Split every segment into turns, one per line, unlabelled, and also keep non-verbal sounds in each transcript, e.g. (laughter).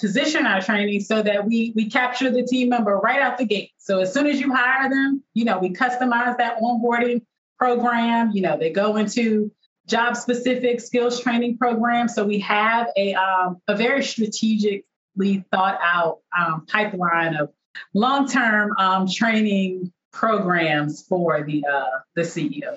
position our training so that we we capture the team member right out the gate. So as soon as you hire them, you know, we customize that onboarding program. You know, they go into job specific skills training program. So we have a um, a very strategically thought out um, pipeline of long term um, training programs for the uh, the CEO.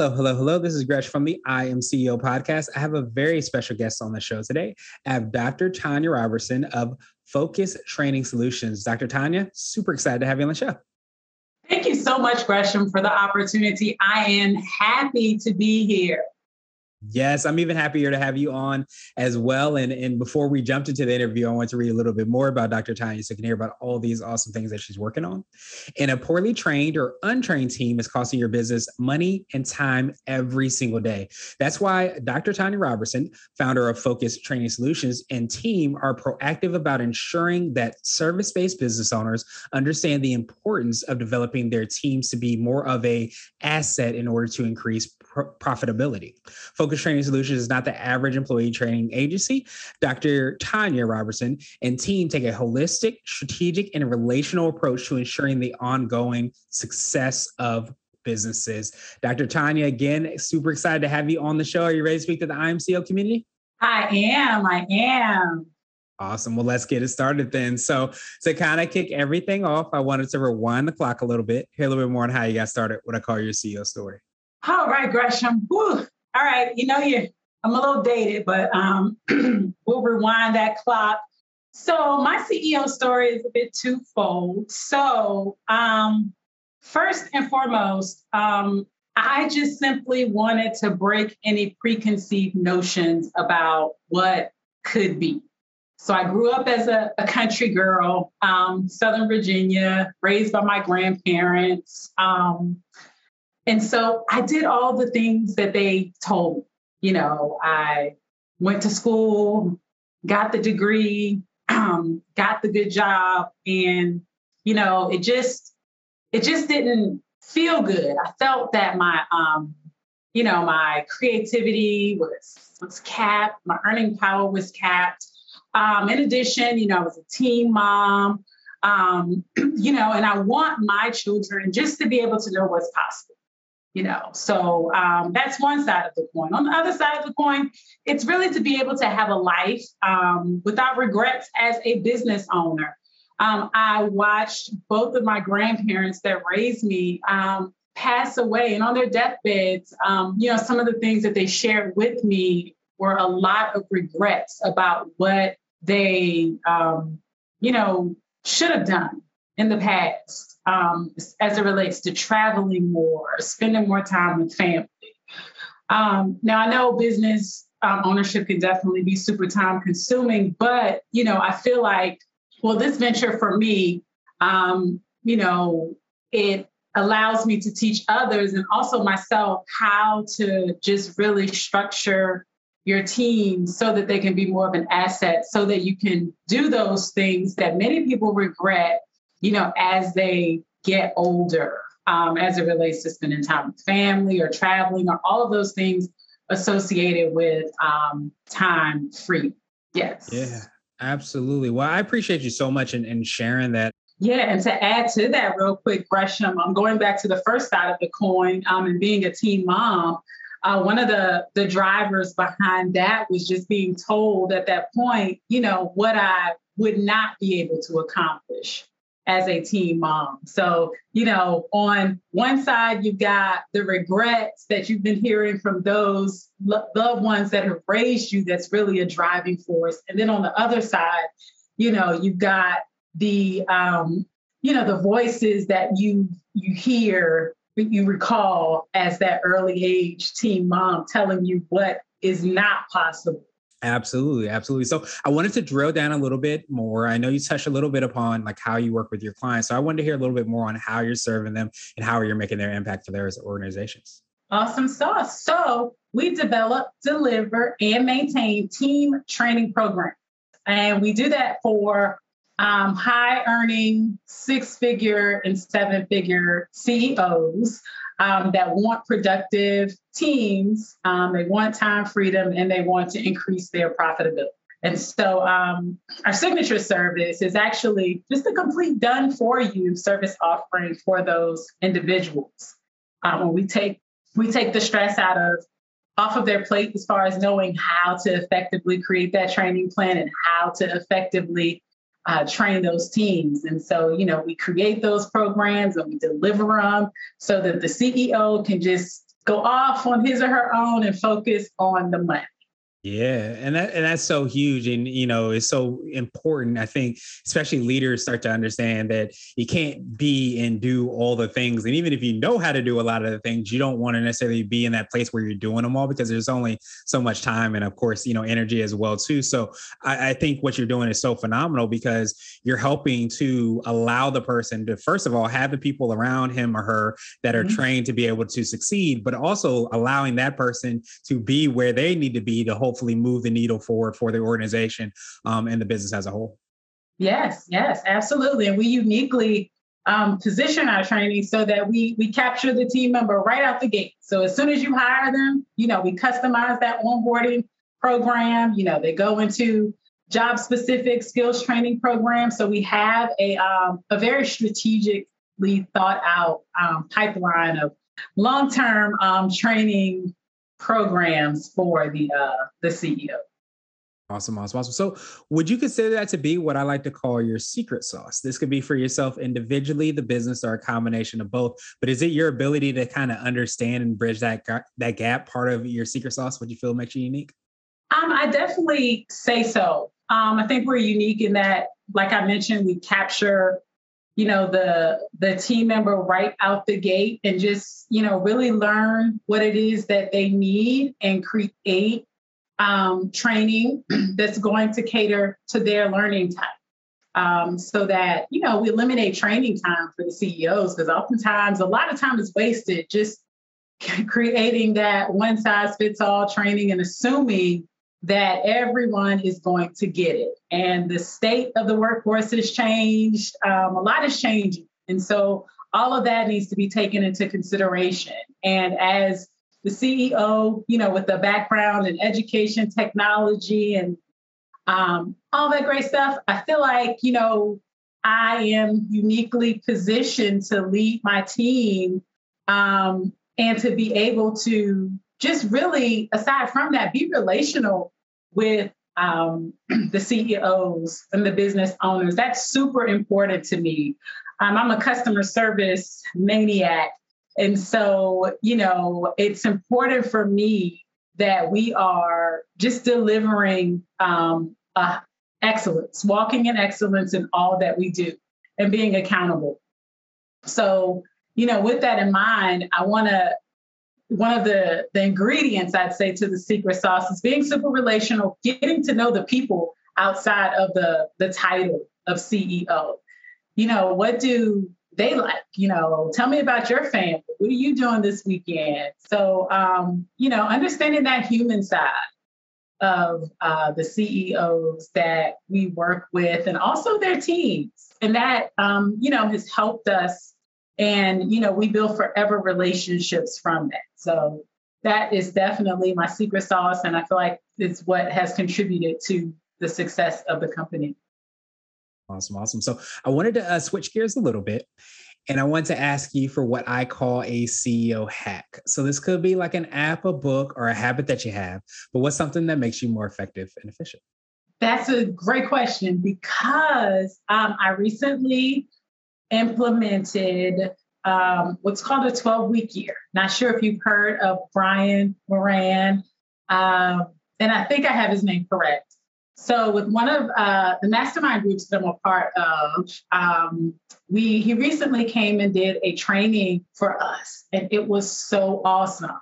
Hello, hello, hello. This is Gresh from the I Am CEO podcast. I have a very special guest on the show today. I have Dr. Tanya Robertson of Focus Training Solutions. Dr. Tanya, super excited to have you on the show.
Thank you so much, Gresham, for the opportunity. I am happy to be here.
Yes, I'm even happier to have you on as well. And, and before we jumped into the interview, I want to read a little bit more about Dr. Tanya so you can hear about all these awesome things that she's working on. And a poorly trained or untrained team is costing your business money and time every single day. That's why Dr. Tanya Robertson, founder of Focus Training Solutions, and team are proactive about ensuring that service based business owners understand the importance of developing their teams to be more of a asset in order to increase profitability. Focus Training Solutions is not the average employee training agency. Dr. Tanya Robertson and team take a holistic, strategic, and relational approach to ensuring the ongoing success of businesses. Dr. Tanya, again, super excited to have you on the show. Are you ready to speak to the I Am CEO community?
I am. I am.
Awesome. Well, let's get it started then. So, to kind of kick everything off, I wanted to rewind the clock a little bit, hear a little bit more on how you got started, what I call your CEO story.
All right, Gresham. Whew. All right, you know you I'm a little dated, but um, (clears throat) we'll rewind that clock. So my CEO story is a bit twofold. So um, first and foremost, um, I just simply wanted to break any preconceived notions about what could be. So I grew up as a, a country girl, um, Southern Virginia, raised by my grandparents. Um, and so I did all the things that they told me. You know, I went to school, got the degree, (clears throat) um, got the good job, and you know, it just it just didn't feel good. I felt that my um, you know, my creativity was was capped, my earning power was capped. Um, in addition, you know, I was a teen mom, um, (clears throat) you know, and I want my children just to be able to know what's possible you know? So um, that's one side of the coin. On the other side of the coin it's really to be able to have a life um, without regrets as a business owner. Um, i watched both of my grandparents that raised me um, pass away and on their deathbeds um, you know some of the things that they shared with me were a lot of regrets about what they um, you know should have done in the past um, as it relates to traveling more, spending more time with family. Um, now, I know business um, ownership can definitely be super time consuming, but you know, I feel like, well, this venture for me, um, you know, it allows me to teach others and also myself how to just really structure your team so that they can be more of an asset so that you can do those things that many people regret you know, as they get older, um, as it relates to spending time with family or traveling or all of those things associated with um, time free. Yes.
Yeah, absolutely. Well, I appreciate you so much in, in sharing that.
Yeah, and to add to that real quick, Gresham, I'm going back to the first side of the coin um, and being a teen mom. Uh, one of the the drivers behind that was just being told at that point, you know, what I would not be able to accomplish as a teen mom. So, you know, on one side, you've got the regrets that you've been hearing from those loved ones that have raised you, that's really a driving force. And then on the other side, you know, you've got the, um, you know, the voices that you you hear, you recall as that early age teen mom telling you what is not possible
Absolutely, absolutely. So I wanted to drill down a little bit more. I know you touched a little bit upon like how you work with your clients. So I wanted to hear a little bit more on how you're serving them and how you're making their impact for their organizations.
Awesome sauce. So we develop, deliver, and maintain team training programs. And we do that for um, high earning six figure and seven figure CEOs um, that want productive teams. Um, they want time freedom and they want to increase their profitability. And so um, our signature service is actually just a complete done for you service offering for those individuals. Um, when we take we take the stress out of off of their plate as far as knowing how to effectively create that training plan and how to effectively uh, train those teams. And so, you know, we create those programs and we deliver them so that the CEO can just go off on his or her own and focus on the money.
Yeah, and that and that's so huge, and you know, it's so important. I think, especially leaders start to understand that you can't be and do all the things, and even if you know how to do a lot of the things, you don't want to necessarily be in that place where you're doing them all because there's only so much time, and of course, you know, energy as well too. So I, I think what you're doing is so phenomenal because you're helping to allow the person to first of all have the people around him or her that are mm-hmm. trained to be able to succeed, but also allowing that person to be where they need to be to hold hopefully move the needle forward for the organization um, and the business as a whole.
Yes, yes, absolutely. And we uniquely um, position our training so that we we capture the team member right out the gate. So as soon as you hire them, you know, we customize that onboarding program. You know, they go into job specific skills training program. So we have a um, a very strategically thought out um, pipeline of long term um, training programs for the uh, the CEO.
Awesome, awesome, awesome. So, would you consider that to be what I like to call your secret sauce? This could be for yourself individually, the business, or a combination of both. But is it your ability to kind of understand and bridge that that gap part of your secret sauce? What you feel makes you unique?
Um, I definitely say so. Um, I think we're unique in that, like I mentioned, we capture you know the the team member right out the gate and just you know really learn what it is that they need and create um, training (clears throat) that's going to cater to their learning time um, so that you know we eliminate training time for the ceos because oftentimes a lot of time is wasted just (laughs) creating that one size fits all training and assuming that everyone is going to get it. And the state of the workforce has changed. Um, a lot is changing. And so all of that needs to be taken into consideration. And as the CEO, you know, with the background in education, technology, and um, all that great stuff, I feel like, you know, I am uniquely positioned to lead my team um, and to be able to just really, aside from that, be relational with um, (clears throat) the CEOs and the business owners. That's super important to me. Um, I'm a customer service maniac. And so, you know, it's important for me that we are just delivering um, uh, excellence, walking in excellence in all that we do and being accountable. So, you know, with that in mind, I want to one of the, the ingredients I'd say to the secret sauce is being super relational, getting to know the people outside of the, the title of CEO. You know, what do they like? You know, tell me about your family. What are you doing this weekend? So, um, you know, understanding that human side of uh, the CEOs that we work with and also their teams. And that, um, you know, has helped us and, you know, we build forever relationships from that. So that is definitely my secret sauce. And I feel like it's what has contributed to the success of the company.
Awesome. Awesome. So I wanted to uh, switch gears a little bit. And I want to ask you for what I call a CEO hack. So this could be like an app, a book, or a habit that you have, but what's something that makes you more effective and efficient?
That's a great question because um, I recently implemented um, what's called a 12 week year. Not sure if you've heard of Brian Moran. Um, and I think I have his name correct. So with one of uh, the mastermind groups that I'm a part of, um, we he recently came and did a training for us, and it was so awesome.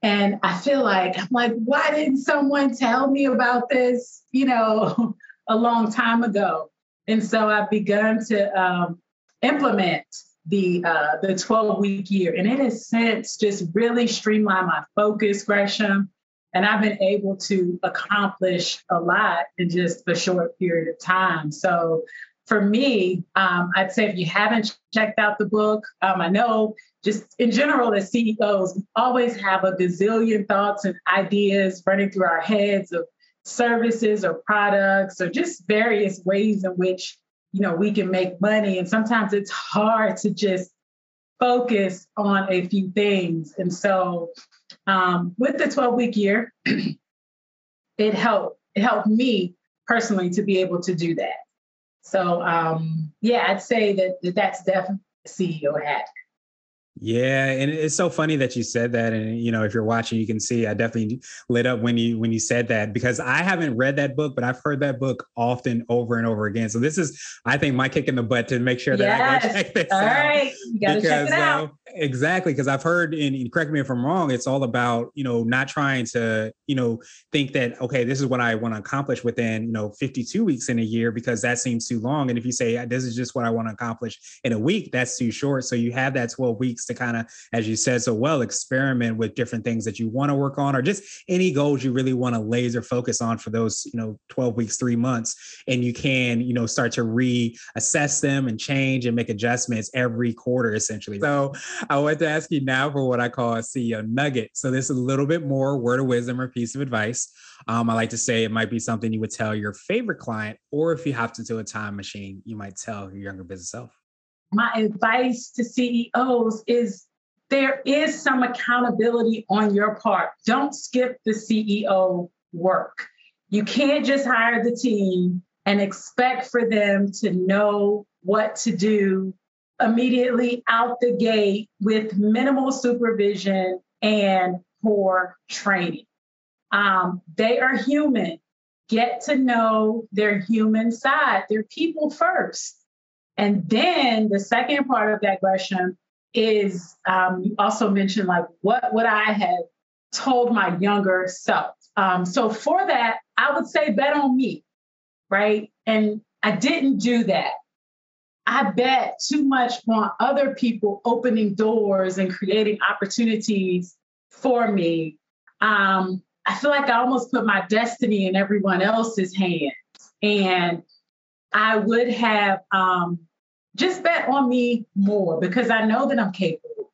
And I feel like, I'm like, why didn't someone tell me about this, you know, (laughs) a long time ago? And so I've begun to um, implement the uh, the 12 week year, and it has since just really streamlined my focus, Gresham, and I've been able to accomplish a lot in just a short period of time. So for me, um, I'd say if you haven't checked out the book, um, I know just in general as CEOs, we always have a gazillion thoughts and ideas running through our heads of services or products or just various ways in which you know we can make money. And sometimes it's hard to just focus on a few things. And so um, with the 12 week year (clears throat) it helped it helped me personally to be able to do that. So um, yeah i'd say that, that that's definitely ceo hack
yeah, and it's so funny that you said that. And you know, if you're watching, you can see I definitely lit up when you when you said that because I haven't read that book, but I've heard that book often over and over again. So this is, I think, my kick in the butt to make sure that yes. I go check this
All
out.
All right, you gotta because, check it out. Uh,
exactly, because I've heard, and correct me if I'm wrong, it's all about you know not trying to you know think that okay, this is what I want to accomplish within you know 52 weeks in a year because that seems too long. And if you say this is just what I want to accomplish in a week, that's too short. So you have that 12 weeks to kind of, as you said so well, experiment with different things that you want to work on or just any goals you really want to laser focus on for those, you know, 12 weeks, three months. And you can, you know, start to reassess them and change and make adjustments every quarter, essentially. So I want to ask you now for what I call a CEO nugget. So this is a little bit more word of wisdom or piece of advice. Um, I like to say it might be something you would tell your favorite client, or if you have to do a time machine, you might tell your younger business self
my advice to CEOs is there is some accountability on your part. Don't skip the CEO work. You can't just hire the team and expect for them to know what to do immediately out the gate with minimal supervision and poor training. Um, they are human. Get to know their human side. They're people first. And then the second part of that question is um, you also mentioned like what would I have told my younger self? Um, so for that, I would say bet on me, right? And I didn't do that. I bet too much on other people opening doors and creating opportunities for me. Um, I feel like I almost put my destiny in everyone else's hands. And I would have um, just bet on me more because I know that I'm capable.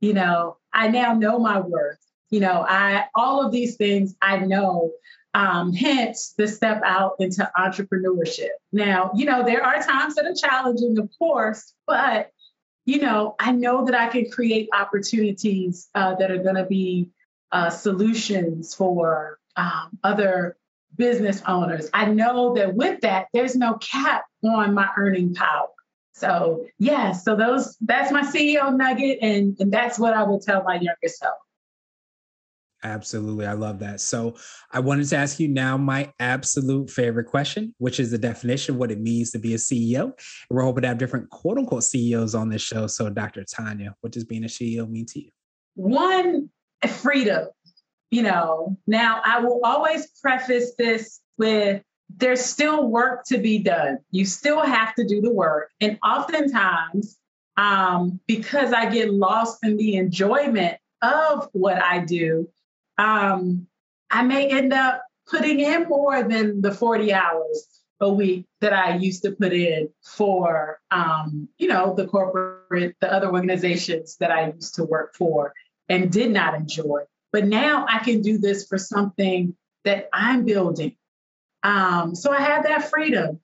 You know, I now know my worth. You know, I all of these things I know. Um, hence the step out into entrepreneurship. Now, you know, there are times that are challenging, of course, but you know, I know that I can create opportunities uh, that are going to be uh, solutions for um, other business owners. I know that with that, there's no cap on my earning power. So yeah, so those that's my CEO nugget, and and that's what I would tell my younger self.
Absolutely. I love that. So I wanted to ask you now my absolute favorite question, which is the definition of what it means to be a CEO. And we're hoping to have different quote unquote CEOs on this show. So Dr. Tanya, what does being a CEO mean to you?
One, freedom. You know, now I will always preface this with there's still work to be done. You still have to do the work. And oftentimes, um, because I get lost in the enjoyment of what I do, um, I may end up putting in more than the 40 hours a week that I used to put in for, um, you know, the corporate, the other organizations that I used to work for and did not enjoy. But now I can do this for something that I'm building um, so I had that freedom.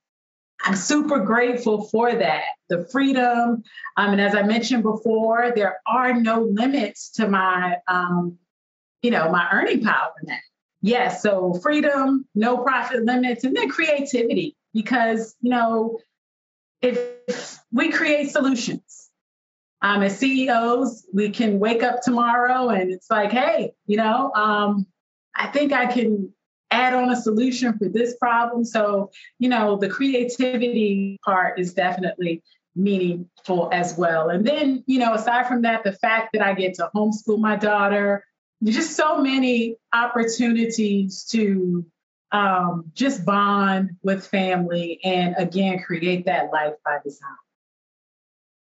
I'm super grateful for that. The freedom. Um, and as I mentioned before, there are no limits to my, um, you know, my earning power now. Yes, so freedom, no profit limits, and then creativity. Because, you know, if we create solutions, um, as CEOs, we can wake up tomorrow and it's like, hey, you know, um, I think I can add on a solution for this problem. So, you know, the creativity part is definitely meaningful as well. And then, you know, aside from that, the fact that I get to homeschool my daughter, just so many opportunities to um, just bond with family and again create that life by design.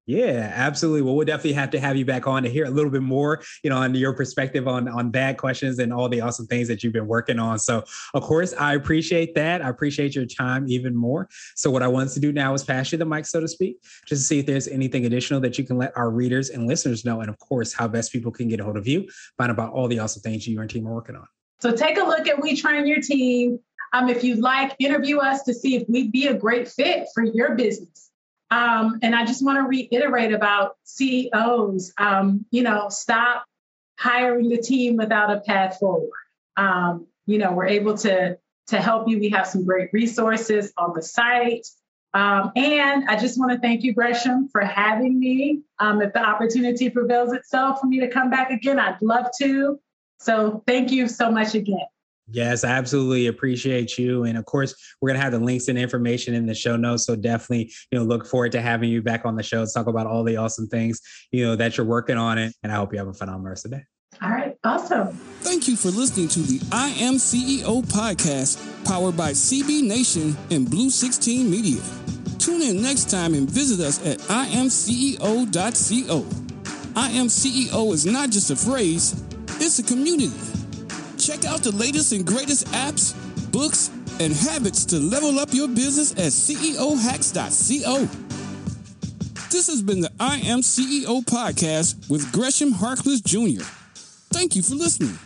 Yeah, absolutely. Well, we'll definitely have to have you back on to hear a little bit more, you know, on your perspective on on that questions and all the awesome things that you've been working on. So, of course, I appreciate that. I appreciate your time even more. So, what I want to do now is pass you the mic, so to speak, just to see if there's anything additional that you can let our readers and listeners know, and of course, how best people can get a hold of you, find about all the awesome things you and team are working on.
So, take a look at We Train Your Team. Um, if you'd like, interview us to see if we'd be a great fit for your business. Um, and I just want to reiterate about CEOs. Um, you know, stop hiring the team without a path forward. Um, you know, we're able to to help you. We have some great resources on the site. Um, and I just want to thank you, Gresham, for having me. Um, if the opportunity prevails itself for me to come back again, I'd love to. So thank you so much again.
Yes, I absolutely appreciate you. And of course, we're going to have the links and information in the show notes. So definitely, you know, look forward to having you back on the show to talk about all the awesome things, you know, that you're working on it. And I hope you have a phenomenal rest of the day.
All right. Awesome.
Thank you for listening to the I Am CEO podcast powered by CB Nation and Blue 16 Media. Tune in next time and visit us at imceo.co. I Am CEO is not just a phrase, it's a community. Check out the latest and greatest apps, books, and habits to level up your business at ceohacks.co. This has been the I Am CEO podcast with Gresham Harkless Jr. Thank you for listening.